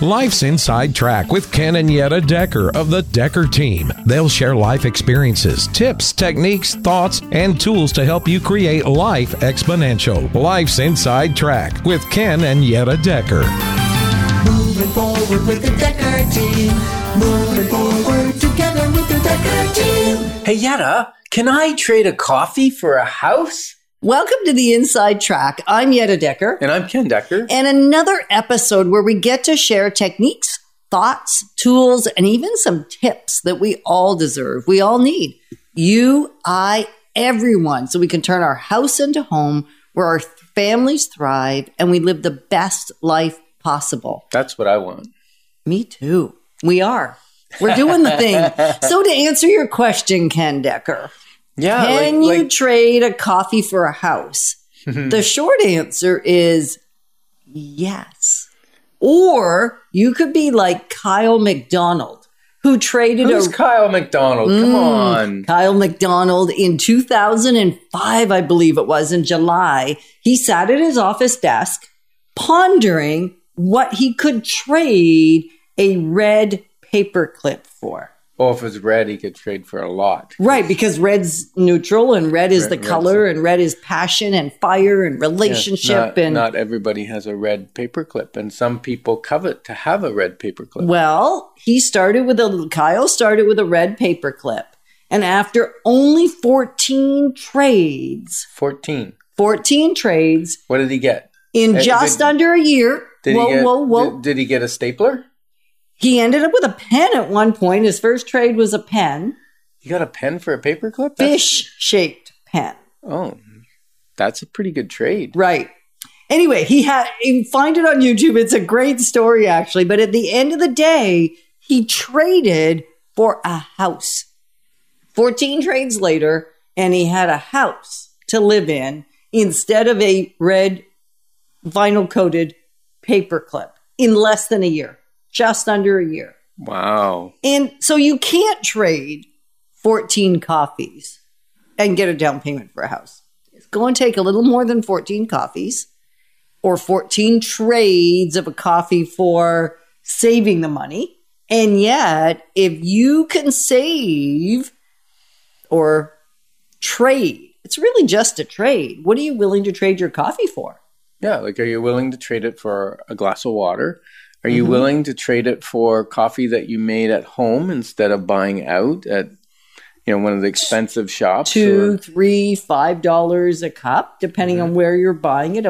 Life's Inside Track with Ken and Yetta Decker of the Decker team. They'll share life experiences, tips, techniques, thoughts, and tools to help you create life exponential. Life's Inside Track with Ken and Yetta Decker. Moving forward with the Decker team. Moving forward together with the Decker team. Hey, Yetta, can I trade a coffee for a house? Welcome to the Inside Track. I'm Yetta Decker. And I'm Ken Decker. And another episode where we get to share techniques, thoughts, tools, and even some tips that we all deserve. We all need. You, I, everyone. So we can turn our house into home where our families thrive and we live the best life possible. That's what I want. Me too. We are. We're doing the thing. so to answer your question, Ken Decker, Yeah. can like, you like- trade a coffee for a house? the short answer is yes. Or you could be like Kyle MacDonald, who traded who's a Kyle MacDonald? Come Mm. on. Kyle MacDonald in 2005, I believe it was in July. He sat at his office desk pondering what he could trade a red paperclip for. Oh, if it's red, he could trade for a lot. Right, because red's neutral and red is Red- the color and red is passion and fire and Yeah, relationship not, and not everybody has a red paperclip, and some people covet to have a red paperclip. well, he started with a Kyle started with a red paperclip. And after only 14 trades, 14. 14 trades What did he get? in Eh, just did- under a year. Did whoa, he get, whoa, whoa. Did, did he get a stapler? He ended up with a pen at one point. His first trade was a pen, You got a pen for a paperclip? Fish shaped pen. Oh, that's a pretty good trade. Right. Anyway, he had you find it on YouTube. It's a great story actually, but at the end of the day, he traded for a house. 14 trades later, and he had a house to live in instead of a red vinyl coated paperclip in less than a year, just under a year. Wow. And so you can't trade 14 coffees and get a down payment for a house. It's going to take a little more than 14 coffees or 14 trades of a coffee for saving the money. And yet, if you can save or trade, it's really just a trade. What are you willing to trade your coffee for? Yeah, like are you willing to trade it for a glass of water? Are you Mhm. willing to trade it for coffee that you made at home instead of buying out at you know one of the expensive shops? Two, or- three, five dollars a cup, depending on where you're buying it.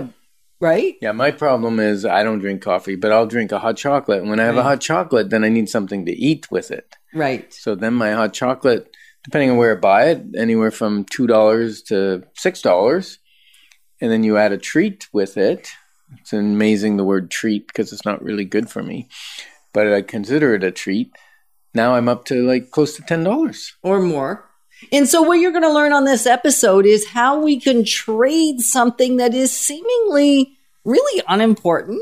Right? yeah, my problem is I don't drink coffee, but I'll drink a hot chocolate. And when I have a hot chocolate, then I need something to eat with it. Right. So then my hot chocolate, depending on where I buy it, anywhere from two dollars to six dollars, and then you add a treat with it. It's amazing the word treat because it's not really good for me, but I consider it a treat. Now I'm up to like close to ten dollars. or more. And so, what you're going to learn on this episode is how we can trade something that is seemingly really unimportant.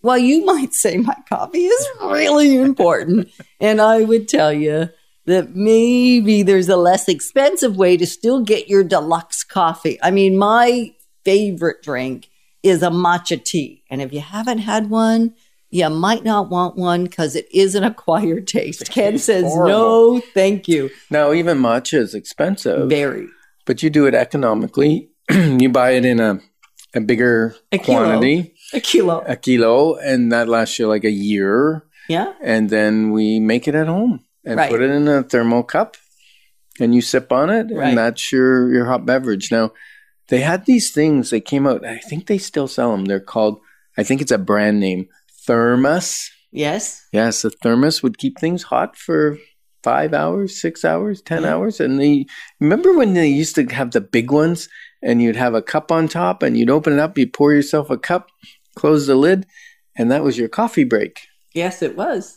While you might say my coffee is really important, and I would tell you that maybe there's a less expensive way to still get your deluxe coffee. I mean, my favorite drink is a matcha tea. And if you haven't had one, you might not want one because it is an acquired taste. Ken says, horrible. no, thank you. Now even matcha is expensive, Very. but you do it economically. you buy it in a a bigger A quantity, A kilo. a kilo, and that lasts you like a year. Yeah. and then we make it at home and Right. put it in a thermal cup and you sip on it Right. and that's your your hot beverage now they had these things they came out i think they still sell them they're called i think it's a brand name thermos Yes. yes a thermos would keep things hot for five hours six hours ten Yeah. hours and they remember when they used to have the big ones and you'd have a cup on top and you'd open it up you'd pour yourself a cup close the lid and that was your coffee break Yes, it was.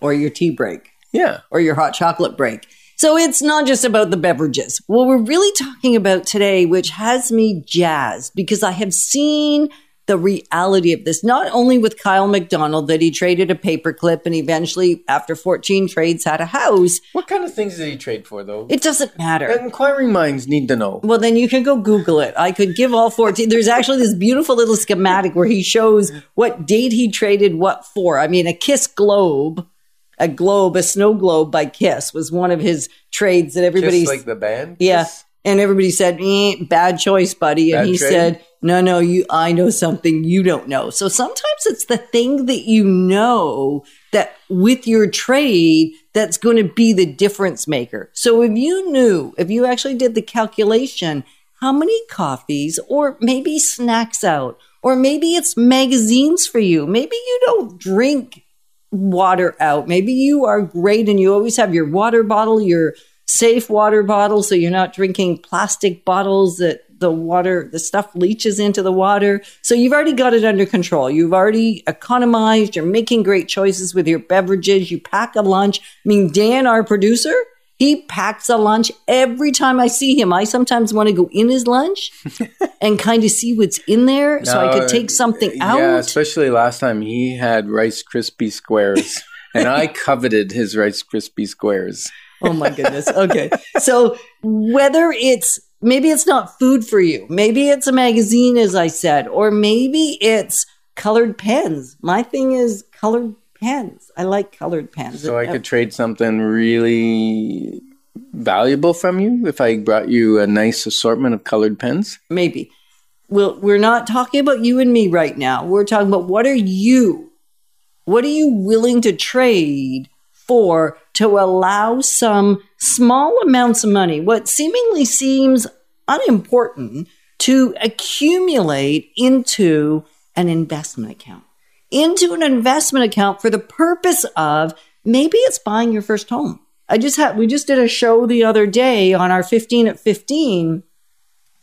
Or your tea break yeah or your hot chocolate break. So it's not just about the beverages. What we're really talking about today, which has me jazzed because I have seen the reality of this. Not only with Kyle MacDonald that he traded a paperclip and eventually, after 14 trades, had a house. What kind of things did he trade for, though? It doesn't matter. Inquiring minds need to know. Well, then you can go Google it. I could give all 14. There's actually this beautiful little schematic where he shows what date he traded what for. I mean, a Kiss globe, a globe, a snow globe by Kiss was one of his trades that everybody. Just like the band? yeah. And everybody said, eh, bad choice, buddy. And Bad he trade? said, no, no, you, I know something you don't know. So sometimes it's the thing that you know that with your trade, that's going to be the difference maker. So if you knew, if you actually did the calculation, how many coffees or maybe snacks out, or maybe it's magazines for you. Maybe you don't drink water out. Maybe you are great and you always have your water bottle, your safe water bottle, so you're not drinking plastic bottles that the water, the stuff leaches into the water. So you've already got it under control. You've already economized. You're making great choices with your beverages. You pack a lunch. I mean, Dan, our producer, he packs a lunch every time I see him. I sometimes want to go in his lunch and kind of see what's in there so I could take something out. Yeah, especially last time he had Rice Krispie squares. and I coveted his Rice Krispie squares. Oh my goodness. Okay. So whether it's maybe it's not food for you, maybe it's a magazine, as I said, or maybe it's colored pens. My thing is colored pens. I like colored pens. So I could trade something really valuable from you if I brought you a nice assortment of colored pens. maybe. Well, we're not talking about you and me right now. We're talking about what are you, what are you willing to trade for to allow some small amounts of money, what seemingly seems unimportant, to accumulate into an investment account? Into an investment account for the purpose of maybe it's buying your first home. I just had, we just did a show the other day on our 15 at 15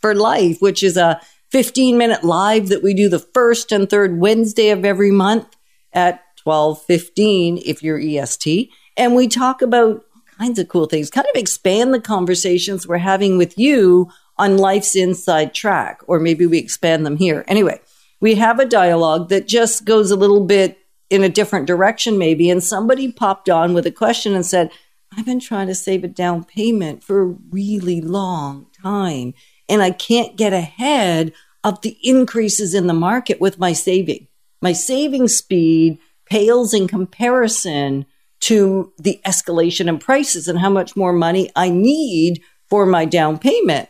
for life, which is a 15 minute live that we do the first and third Wednesday of every month at 12:15 if you're EST, and we talk about all kinds of cool things, kind of expand the conversations we're having with you on life's inside track or maybe we expand them here. Anyway, we have a dialogue that just goes a little bit in a different direction maybe and somebody popped on with a question and said, "I've been trying to save a down payment for a really long time and I can't get ahead of the increases in the market with my saving. My saving speed pales in comparison to the escalation in prices and how much more money I need for my down payment.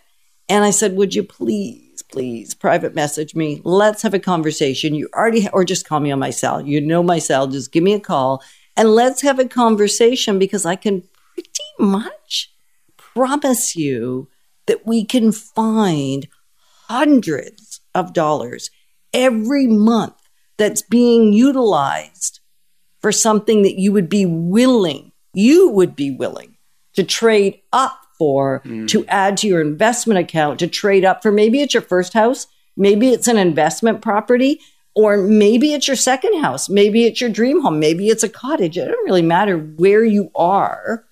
And I said, Would you please, please private message me? Let's have a conversation. You already, or just call me on my cell. You know my cell. Just give me a call and let's have a conversation because I can pretty much promise you that we can find hundreds of dollars every month that's being utilized for something that you would be willing, you would be willing to trade up for, to add to your investment account, to trade up for maybe it's your first house, maybe it's an investment property, or maybe it's your second house, maybe it's your dream home, maybe it's a cottage. It doesn't really matter where you are.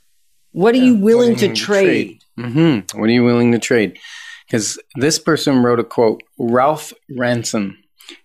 What are you willing to trade? hmm What are you willing to trade? Because this person wrote a quote, Ralph Ransom.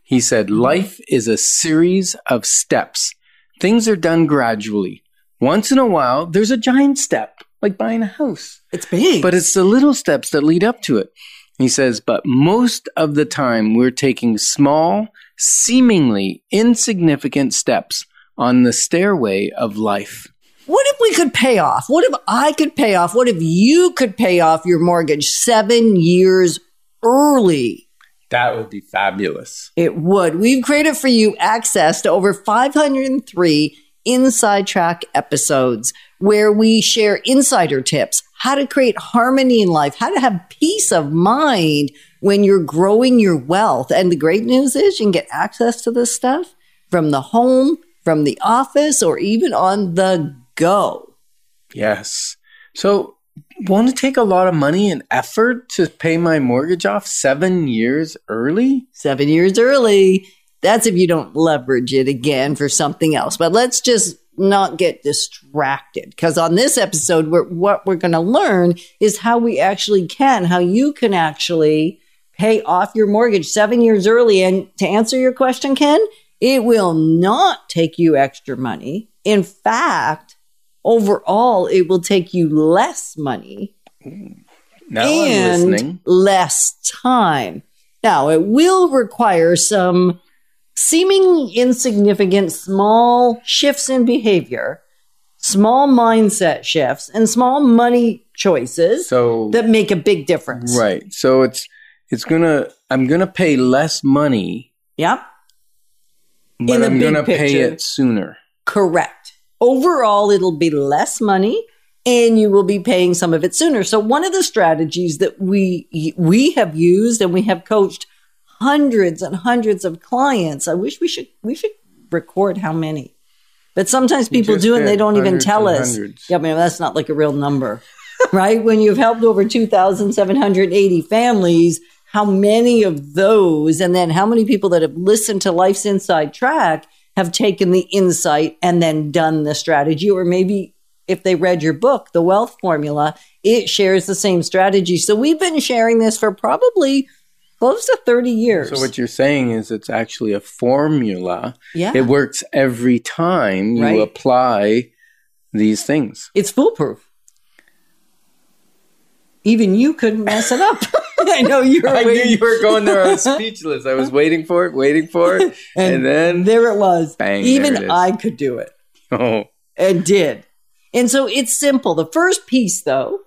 He said, Life is a series of steps. Things are done gradually. Once in a while, there's a giant step, like buying a house. It's big. But it's the little steps that lead up to it. He says, but most of the time we're taking small, seemingly insignificant steps on the stairway of life. What if we could pay off? What if I could pay off? What if you could pay off your mortgage seven years early? That would be fabulous. It would. We've created for you access to over 503 Inside Track episodes where we share insider tips, how to create harmony in life, how to have peace of mind when you're growing your wealth. And the great news is you can get access to this stuff from the home, from the office, or even on the go. Yes. So, want to take a lot of money and effort to pay my mortgage off seven years early? seven years early. That's if you don't leverage it again for something else. But let's just not get distracted because on this episode, we're, what we're going to learn is how we actually can, how you can actually pay off your mortgage seven years early. And to answer your question, Ken, it will not take you extra money. In fact, overall, it will take you less money Now I'm and listening. less time. Now, it will require some seemingly insignificant small shifts in behavior, small mindset shifts, and small money choices So that make a big difference. right. So it's it's gonna I'm gonna pay less money, Yep. but I'm gonna pay it sooner. Correct. Overall, it'll be less money and you will be paying some of it sooner. So one of the strategies that we we have used and we have coached hundreds and hundreds of clients. I wish we should we should record how many. But sometimes people do and they don't even tell us. hundreds. Yeah, I mean that's not like a real number. right? When you've helped over 2,780 families, how many of those, and then how many people that have listened to Life's Inside Track have taken the insight and then done the strategy? Or maybe if they read your book, The Wealth Formula, it shares the same strategy. So we've been sharing this for probably close to 30 years. So what you're saying is it's actually a formula. yeah. It works every time you Right. apply these things. It's foolproof. Even you couldn't mess it up. I know you were I knew you were going there. I was speechless. I was waiting for it, waiting for it, and, then there it was. Bang, Even there it is. I could do it oh, and did. And so it's simple. The first piece, though,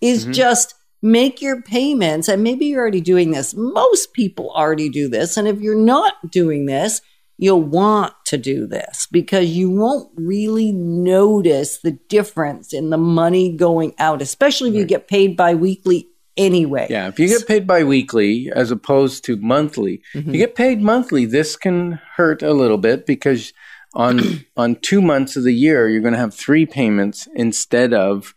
is Mm-hmm. just make your payments. And maybe you're already doing this. Most people already do this. And if you're not doing this, you'll want to do this because you won't really notice the difference in the money going out, especially if you get paid bi-weekly anyway. yeah. If you get paid bi-weekly as opposed to monthly, Mm-hmm. you get paid monthly. This can hurt a little bit because on on two months of the year, you're going to have three payments instead of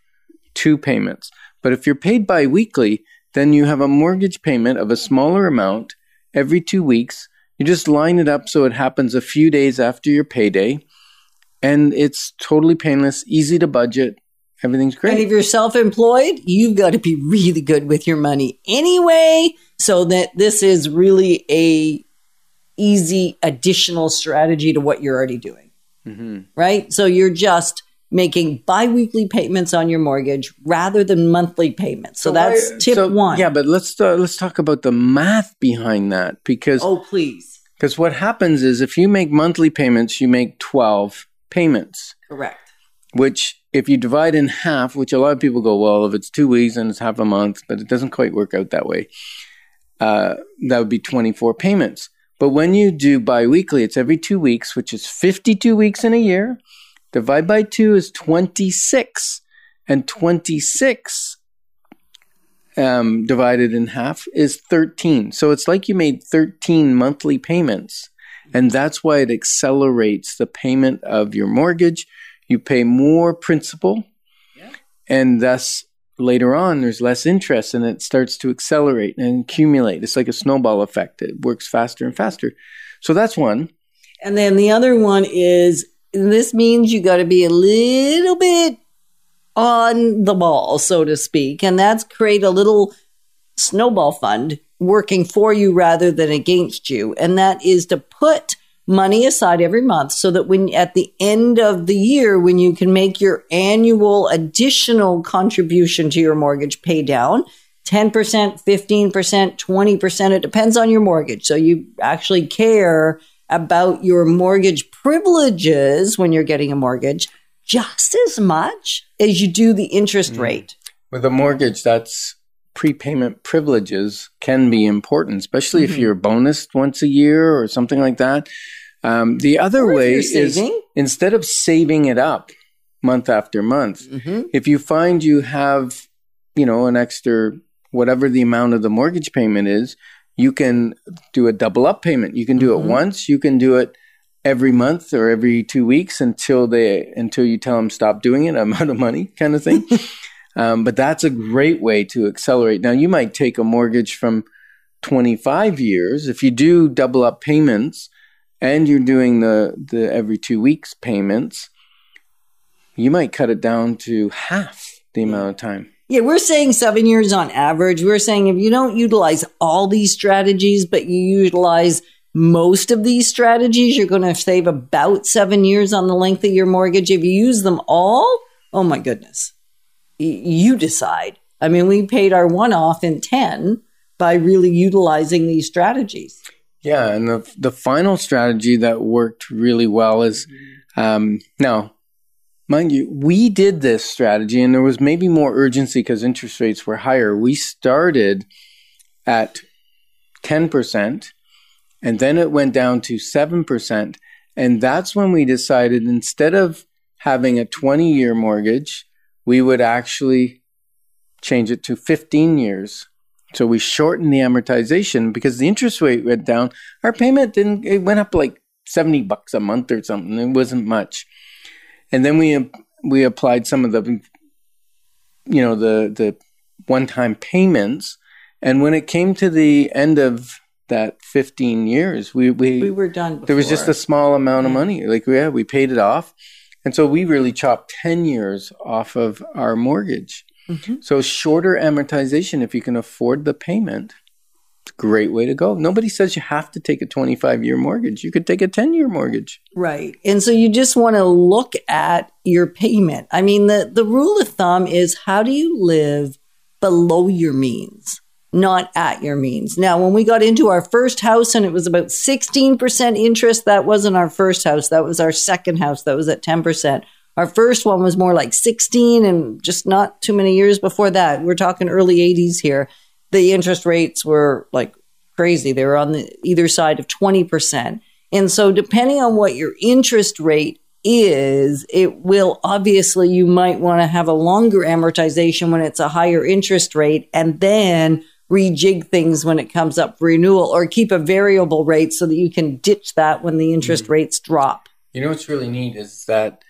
two payments. But if you're paid bi-weekly, then you have a mortgage payment of a smaller amount every two weeks. You just line it up so it happens a few days after your payday, and it's totally painless, easy to budget. Everything's great. And if you're self employed, you've got to be really good with your money anyway, so that this is really a easy additional strategy to what you're already doing. Mhm. Right? So you're just making biweekly payments on your mortgage rather than monthly payments. So, that's why- tip so, one. Yeah, but let's uh, let's talk about the math behind that because oh, please. because what happens is if you make monthly payments, you make twelve payments. Correct. which if you divide in half, which a lot of people go, well, if it's two weeks and it's half a month, but it doesn't quite work out that way. Uh, that would be 24 payments. But when you do biweekly, it's every two weeks, which is 52 weeks in a year. Divide by two is 26. And 26 um, divided in half is 13. So it's like you made 13 monthly payments. And that's why it accelerates the payment of your mortgage. You pay more principal, and thus later on, there's less interest, and it starts to accelerate and accumulate. It's like a snowball effect, it works faster and faster. So that's one. And then the other one is this means you got to be a little bit on the ball, so to speak. And that's create a little snowball fund working for you rather than against you. And that is to put money aside every month so that when at the end of the year, when you can make your annual additional contribution to your mortgage pay down, 10%, 15%, 20%, it depends on your mortgage. So you actually care about your mortgage privileges when you're getting a mortgage just as much as you do the interest mm. rate. With a mortgage, that's prepayment privileges can be important, especially if mm-hmm. you're bonused once a year or something like that. Um, the other Or way is instead of saving it up month after month, mm-hmm. if you find you have, you know, an extra whatever the amount of the mortgage payment is, you can do a double up payment. You can do it once. You can do it every month or every two weeks until they until you tell them stop doing it. I'm out of money, kind of thing. um, but that's a great way to accelerate. Now you might take a mortgage from 25 years if you do double up payments and you're doing the the every two weeks payments. You might cut it down to half the amount of time. Yeah, we're saying seven years on average. We're saying if you don't utilize all these strategies, but you utilize most of these strategies, you're going to save about seven years on the length of your mortgage. If you use them all, oh my goodness, you decide. I mean, we paid our one off in 10 by really utilizing these strategies. Yeah, and the the final strategy that worked really well is um, now, mind you, we did this strategy, and there was maybe more urgency because interest rates were higher. We started at ten percent, and then it went down to seven percent, and that's when we decided instead of having a twenty year mortgage, we would actually change it to fifteen years. So we shortened the amortization because the interest rate went down. Our payment didn't, it went up like 70 bucks a month or something. It wasn't much. And then we, we applied some of the, you know, the, the one time payments. And when it came to the end of that 15 years, we, we, We were done. Before. there was just a small amount of money. Like, yeah, we paid it off. And so we really chopped 10 years off of our mortgage. Mhm. So shorter amortization, if you can afford the payment, great way to go. Nobody says you have to take a 25 year mortgage. You could take a 10 year mortgage. Right. And so you just want to look at your payment. I mean, the, the rule of thumb is how do you live below your means, not at your means? Now, when we got into our first house and it was about 16% interest, that wasn't our first house. That was our second house. That was at 10%. Our first one was more like 16 and just not too many years before that. We're talking early 80s here. The interest rates were like crazy. They were on the either side of 20%. And so depending on what your interest rate is, it will obviously you might want to have a longer amortization when it's a higher interest rate and then rejig things when it comes up for renewal or keep a variable rate so that you can ditch that when the interest mm-hmm. rates drop. You know what's really neat is that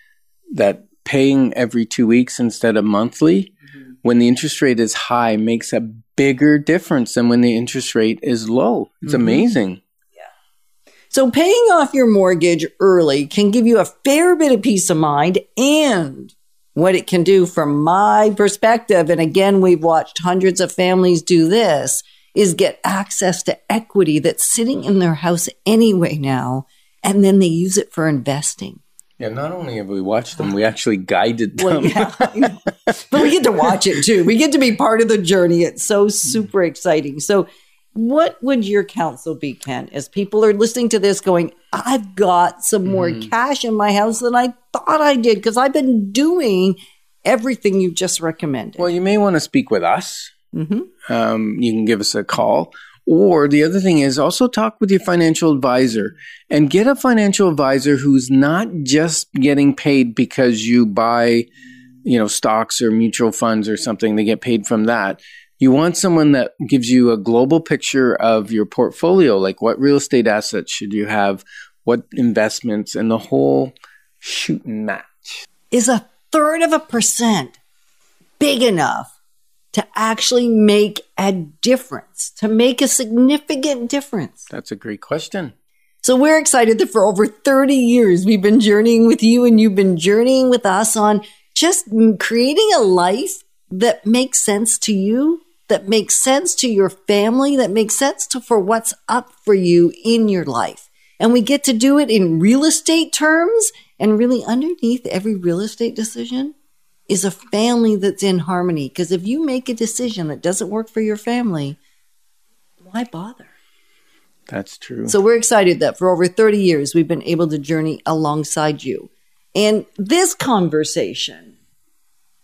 that paying every two weeks instead of monthly mm-hmm. when the interest rate is high makes a bigger difference than when the interest rate is low. It's mm-hmm. amazing. Yeah. So paying off your mortgage early can give you a fair bit of peace of mind and what it can do from my perspective. And again, we've watched hundreds of families do this is get access to equity that's sitting in their house anyway now. And then they use it for investing. Yeah, not only have we watched them, we actually guided Well, them. yeah, but we get to watch it too. We get to be part of the journey. It's so super exciting. So, what would your counsel be, Ken, as people are listening to this going, I've got some more cash in my house than I thought I did because I've been doing everything you've just recommended. Well, you may want to speak with us. Mhm. Um, you can give us a call. Or the other thing is also talk with your financial advisor and get a financial advisor who's not just getting paid because you buy, you know, stocks or mutual funds or something. They get paid from that. You want someone that gives you a global picture of your portfolio, like what real estate assets should you have, what investments, and the whole shoot and match. Is a third of a percent big enough to actually make a difference, to make a significant difference? That's a great question. So we're excited that for over 30 years, we've been journeying with you and you've been journeying with us on just creating a life that makes sense to you, that makes sense to your family, that makes sense to, for what's up for you in your life. And we get to do it in real estate terms. And really underneath every real estate decision is a family that's in harmony. Because if you make a decision that doesn't work for your family, why bother? That's true. So we're excited that for over 30 years, we've been able to journey alongside you. And this conversation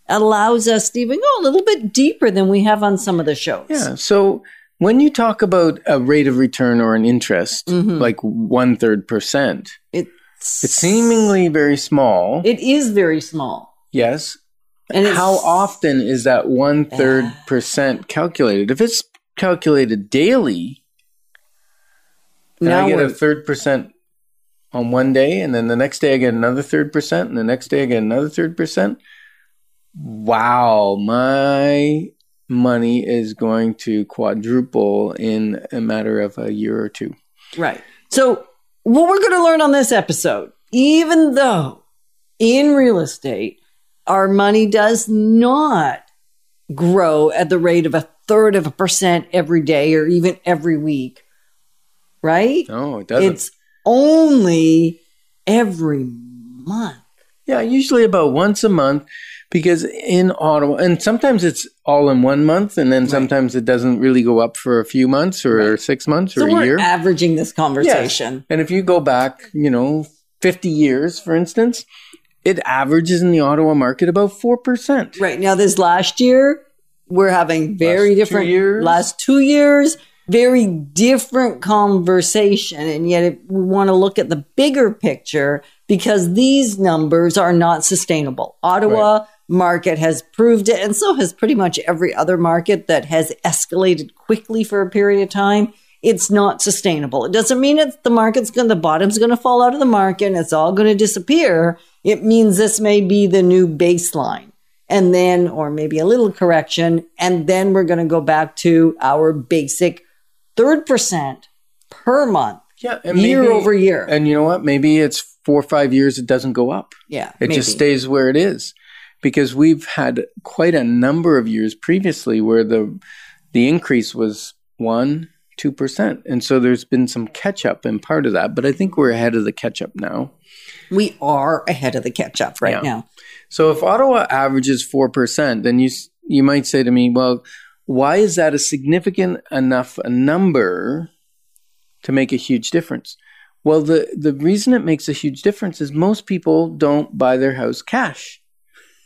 allows us to even go a little bit deeper than we have on some of the shows. Yeah. So when you talk about a rate of return or an interest, mm-hmm. like one third percent, It's, it's seemingly very small. it is very small. yes. And How often is that one third percent calculated? If it's calculated daily, and I get a third percent on one day, and then the next day I get another third percent, and the next day I get another third percent. Wow, my money is going to quadruple in a matter of a year or two. Right. So, what we're going to learn on this episode, even though in real estate, our money does not grow at the rate of a third of a percent every day or even every week, right? No, it doesn't. It's only every month. Yeah, usually about once a month because in Ottawa, and sometimes it's all in one month, and then sometimes it doesn't really go up for a few months or six months or So a we're year. averaging this conversation. And if you go back, you know, 50 years, for instance, it averages in the Ottawa market about 4%. Right now, this last year, we're having very Last two different years? last two years, very different conversation. And yet, if we want to look at the bigger picture because these numbers are not sustainable. Ottawa market has proved it, and so has pretty much every other market that has escalated quickly for a period of time. It's not sustainable. It doesn't mean it's the market's going, the bottom's going to fall out of the market and it's all going to disappear. It means this may be the new baseline and then, or maybe a little correction, and then we're going to go back to our basic third percent per month, Yeah. And year maybe- over year. And you know what? Maybe it's four or five years, it doesn't go up. yeah, It just stays where it is because we've had quite a number of years previously where the the increase was one, two percent, and so there's been some catch up in part of that. But I think we're ahead of the catch up now. We are ahead of the catch up right Yeah. now. So if Ottawa averages four percent, then you you might say to me, well, why is that a significant enough a number to make a huge difference? Well, the the reason it makes a huge difference is most people don't buy their house cash.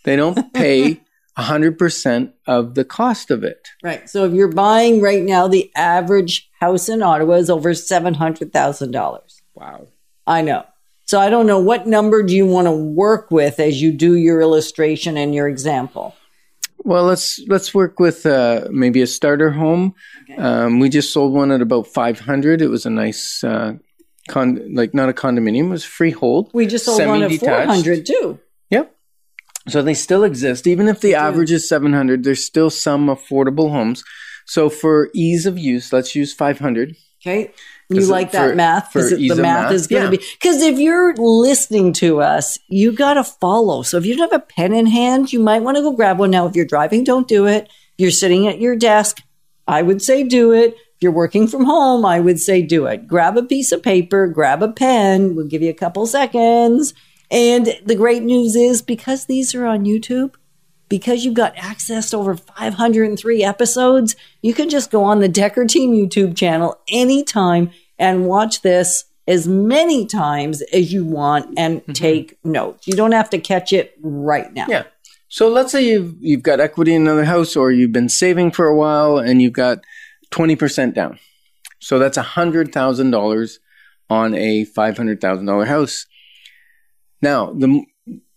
They don't pay hundred percent of the cost of it. Right. So if you're buying right now, the average house in Ottawa is over seven hundred thousand dollars. Wow. I know. So I don't know what number do you want to work with as you do your illustration and your example. Well, let's let's work with uh, maybe a starter home. Um, we just sold one at about five hundred. It was a nice, uh, con- like not a condominium. It was freehold. We just sold one at four too. Yep. So they still exist, even if the average is seven hundred. There's still some affordable homes. So for ease of use, let's use five hundred. Okay. You like that for- math? it the math, math, is going to yeah. be because if you're listening to us, you got to follow. So if you don't have a pen in hand, you might want to go grab one. Now, if you're driving, don't do it. If you're sitting at your desk, I would say do it. If you're working from home, I would say do it. Grab a piece of paper, grab a pen. We'll give you a couple seconds. And the great news is because these are on YouTube, because you've got access to over 503 episodes, you can just go on the Decker Team YouTube channel anytime and watch this as many times as you want and mm-hmm. take notes. You don't have to catch it right now. Yeah. So let's say you've you've got equity in another house, or you've been saving for a while, and you've got twenty percent down. So that's hundred thousand dollars on a five hundred thousand dollar house. Now the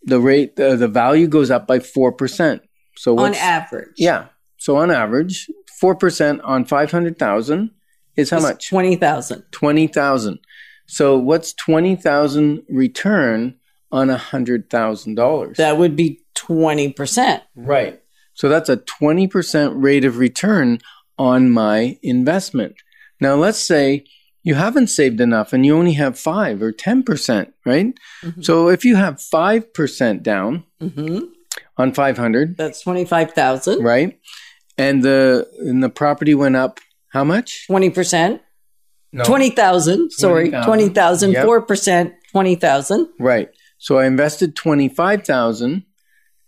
the rate the, the value goes up by four percent. So On average. yeah. So on average, four percent on five hundred thousand is how It's much? 20,000. Twenty thousand. So what's twenty thousand return on a hundred thousand dollars? That would be 20%. Right. So that's a 20% rate of return on my investment. Now, let's say you haven't saved enough and you only have 5 or 10%, right? So if you have 5% down hmm on 500, That's 25,000. right? And the and the property went up how much? 20%. No. 20,000. Sorry. 20,000. 20,000. Yep. 4%. 20,000. Right. So I invested 25,000.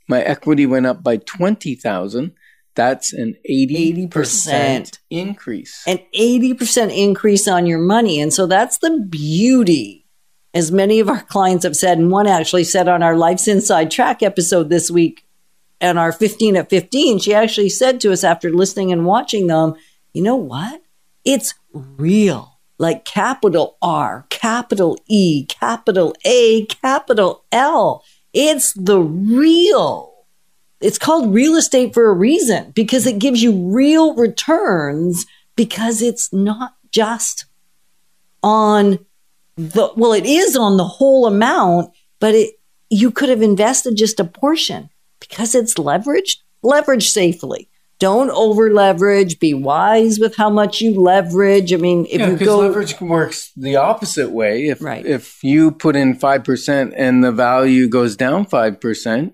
My equity went up by 20,000. That's an 80%, 80%. increase. an 80% increase on your money. And so that's the beauty, as many of our clients have said. And one actually said on our Life's Inside Track episode this week, and our 15 at 15, she actually said to us after listening and watching them, you know what? It's real. Like capital R, capital E, capital A, capital L. It's the real it's called real estate for a reason because it gives you real returns because it's not just on the well it is on the whole amount but it you could have invested just a portion because it's leveraged leverage safely don't over leverage be wise with how much you leverage i mean if Yeah, you go leverage works the opposite way. If Right. if you put in five percent and the value goes down five percent,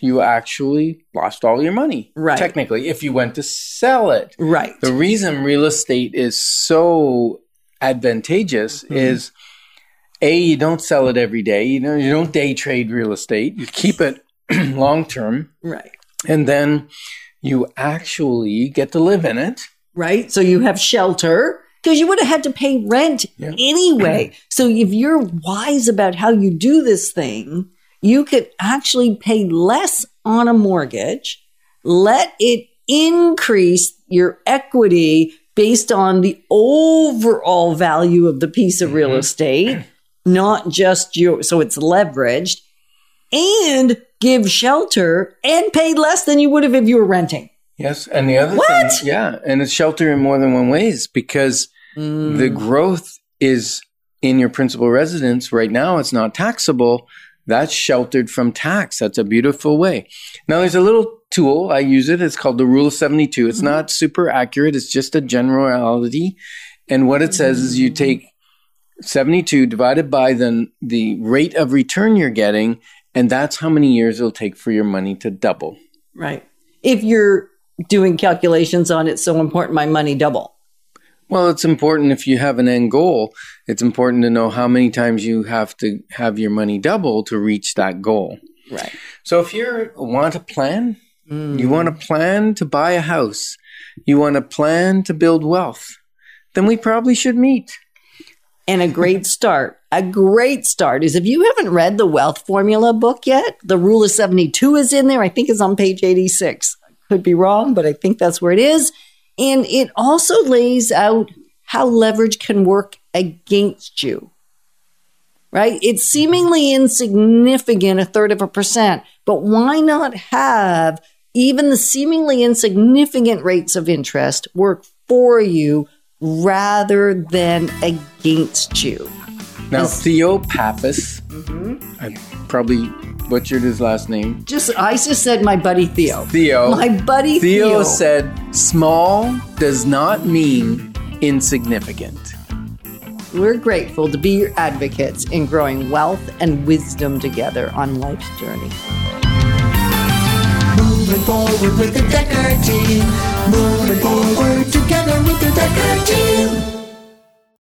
you actually lost all your money. Right. Technically, if you went to sell it. Right. The reason real estate is so advantageous Mm-hmm. is a you don't sell it every day. You know, you don't day trade real estate. You keep it long term, Right. and then you actually get to live in it. Right. So you have shelter because you would have had to pay rent Yeah. anyway. So if you're wise about how you do this thing, you could actually pay less on a mortgage, let it increase your equity based on the overall value of the piece of real mm-hmm. estate, not just your, so it's leveraged and give shelter and pay less than you would have if you were renting. Yes, and the other What? thing, yeah, and it's shelter in more than one ways because the mm. growth is in your principal residence right now. It's not taxable. That's sheltered from tax. That's a beautiful way. Now, there's a little tool I use it. It's called the Rule of Seventy Two. It's mm-hmm. not super accurate. It's just a generality, and what it says is you take 72 divided by the the rate of return you're getting, and that's how many years it'll take for your money to double. Right. If you're doing calculations on it, so important my money double. Well, it's important if you have an end goal. It's important to know how many times you have to have your money double to reach that goal. Right. So if you want a plan, mm. you want a plan to buy a house, you want a plan to build wealth, then we probably should meet. And a great start, a great start is if you haven't read the Wealth Formula book yet, the Rule of 72 is in there. I think it's on page 86. I Could be wrong, but I think that's where it is. And it also lays out how leverage can work against you. Right? It's seemingly insignificant, a third of a percent, but why not have even the seemingly insignificant rates of interest work for you rather than against you? Now. Theo Pappas, mm-hmm. I probably butchered his last name. Just, I just said my buddy Theo. Theo. My buddy Theo Theo. said, small does not mean insignificant. We're grateful to be your advocates in growing wealth and wisdom together on life's journey. Moving forward with the Decker team. Moving forward together with the Decker team.